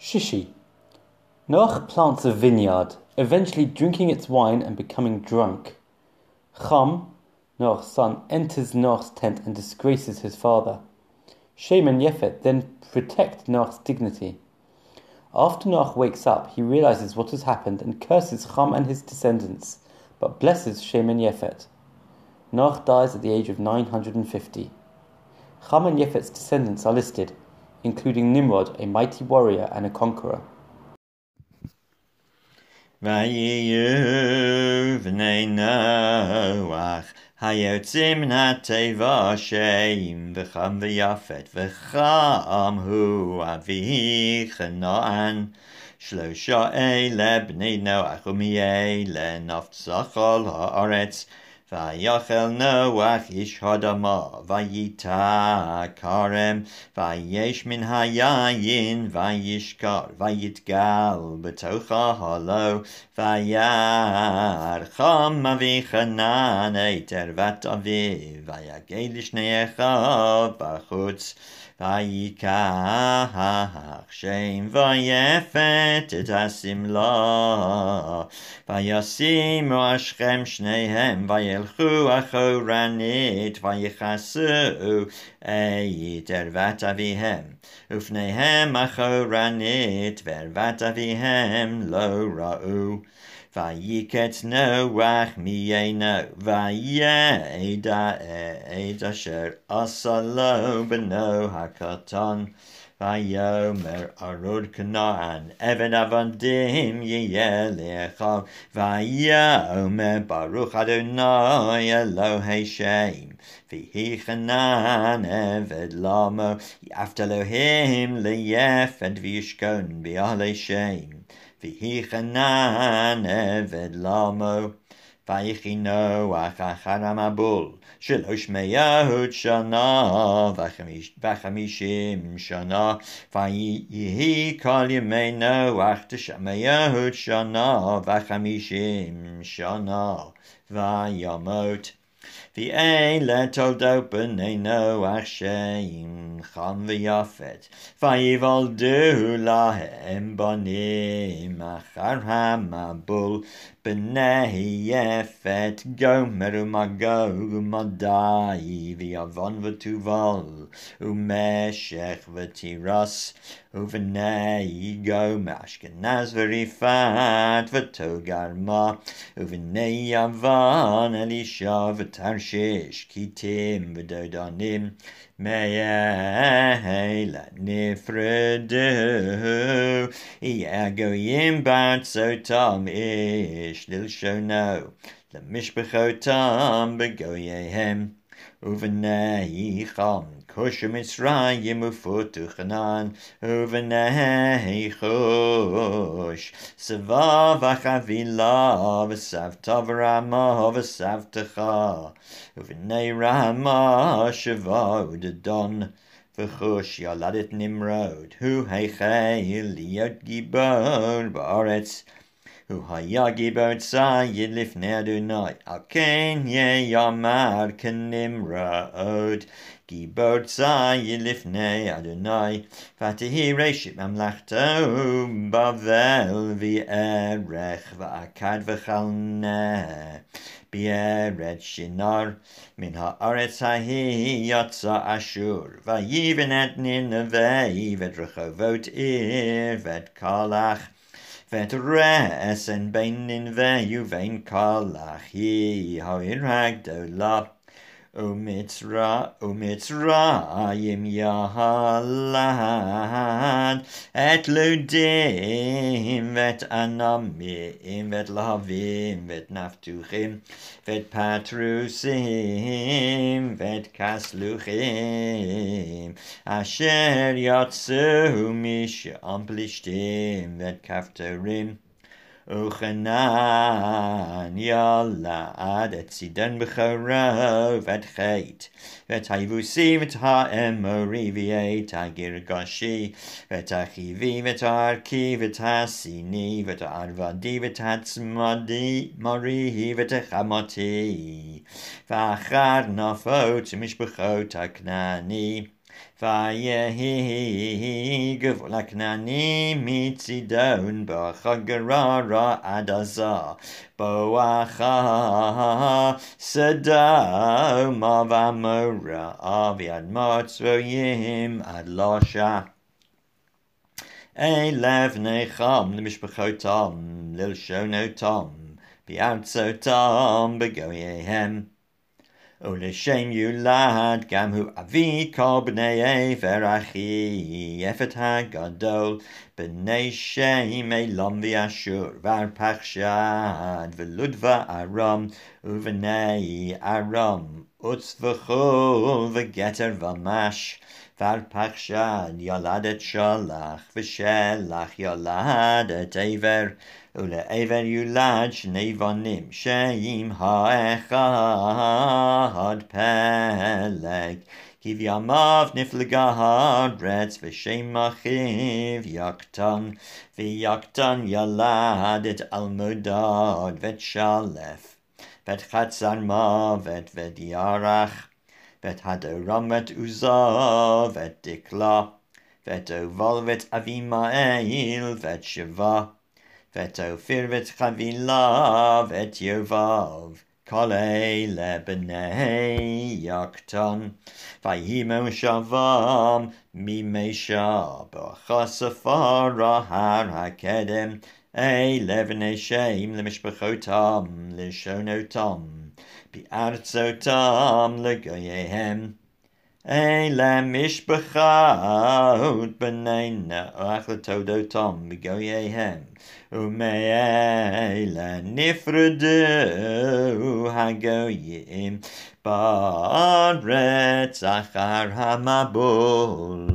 Shishi. Noach plants a vineyard, eventually drinking its wine and becoming drunk. Cham, Noach's son, enters Noach's tent and disgraces his father. Shem and Yefet then protect Noach's dignity. After Noach wakes up, he realizes what has happened and curses Cham and his descendants, but blesses Shem and Yefet. Noach dies at the age of 950. Cham and Yefet's descendants are listed, including Nimrod, a mighty warrior and a conqueror. ויהיו בני נוח היוצאים מן התיבה שם וחם ויפת וחם הוא אבי חנען שלושה אלה בני נוח ומאלה נפצה כל הארץ ויאכל נוח איש אדמה, וייטע כרם, ויש מן היין, וישכר, ויתגל בתוך ההלו, וירא חם אבי חנן את ערוות אביו, ויגל לשני אחיו בחוץ. ויקח שם ויפת את השמלה וישימו השכם שניהם וילכו אחורנית ויכסו את ערוות אביהם ופניהם אחורנית וערוות אביהם לא ראו ויקץ נוח מיינו, וידע את אשר עשה לו בנו הקטן. ויאמר ארוד כנען, עבד עבדים יהיה לאחיו, ויאמר ברוך אדוני אלוהי שם. ויהי חנן עבד למו, יפת אלוהים ליפת וישכון בעלי שם. ויהי חנן עבד למו. ויחי נוח אחר המבול שלוש מאות שנה וחמישים שנה ויהי כל ימי נוח תשע מאות שנה וחמישים שנה וימות V'elet od b'neino Hashem cham v'yafet v'yivoldu lahem bonim achar hamabul b'nei yefet gomer umagog umadai v'yavon v'tuval umeshech v'tiras uv'nei gom ashkenaz v'rifat v'togarma uv'nei yavon elisha v'tarsh shesh kitim v'dodanim me'ela nifredu yagoyim bat sotam ish lilshono lemishbechotam b'goyehem. חם כוש מצרים ופוטו חנן ובני חוש סבב החבילה וסבתא ורמה וסבתך ובני רמה שבה ודדון וחוש ילדת נמרוד הוא החל להיות גיבור בארץ הוא היה גיבור ציד לפני אדוני, על כן יאמר כנמרוד. גיבור ציד לפני אדוני, ותהי ראשית ממלכתו בבל ויערך ועקד וכלנה. בארץ שנר מן הארץ ההיא יצא אשור, ויבן את נינווה ואת רחובות עיר ואת fedres yn beinin fe yw fe'n colach hi, hoi'n rhag dewlop O Mitzra, O Mitzrayim Yahalad, et Ludim, vet Anamim, vet lavim vet Naftuchim, vet Patrusim, vet Kasluchim, Asher Yatsu Misham Plishtim, vet kafterim. Uchanan yalla ad et sidan b'charav et chait. Vetaivusi v'ta emori v'eta girgoshi. Vetachivi v'tarki v'tasini v'tarvadi v'tatzmadi mori v'techamoti. V'achar nafot mishbechot aknani. נפות משפחות הכנעני Vayehi gavulaknani mitzidon b'chagarara adazah boacha sedao mavamora aviad motzvoyim ad losha. Elev necham l'mishpachotam lilshonotam bi'artzotam begoyehem. ולשם יולד גם הוא אבי כל בני עבר אחי, יפת הגדול, בני שם אלום ואשור, וארפחשד, ולוד וארם, ובני ארם, עוץ וחול, וגתר ומש. וארפחשד ילד את שלח, ושלח ילד את עבר. ולעבר יולד שני בנים, שאם האחד פלג. כי בימיו נפלגה הארץ, ושם אחיו יקטן, ויקטן ילד את אלמודד, ואת שלף, bet Chatzan ma, vet Yarach, vet Hadoramet uza, vet Dikla, vet Oval vet Avimael vet Shiva, vet ofir vet Chavila vet Yovav. Kolei lebnei yakton, vayimem shavam mi b'chasafara har hakedem Eleven Eshem arzotam Lishonotam Biarzotam Legoyehem Elem Mishpachot Benaina Achlatodotam Begoyehem Umeela Nifredu Hagoyim Baret Zachar Hamabul.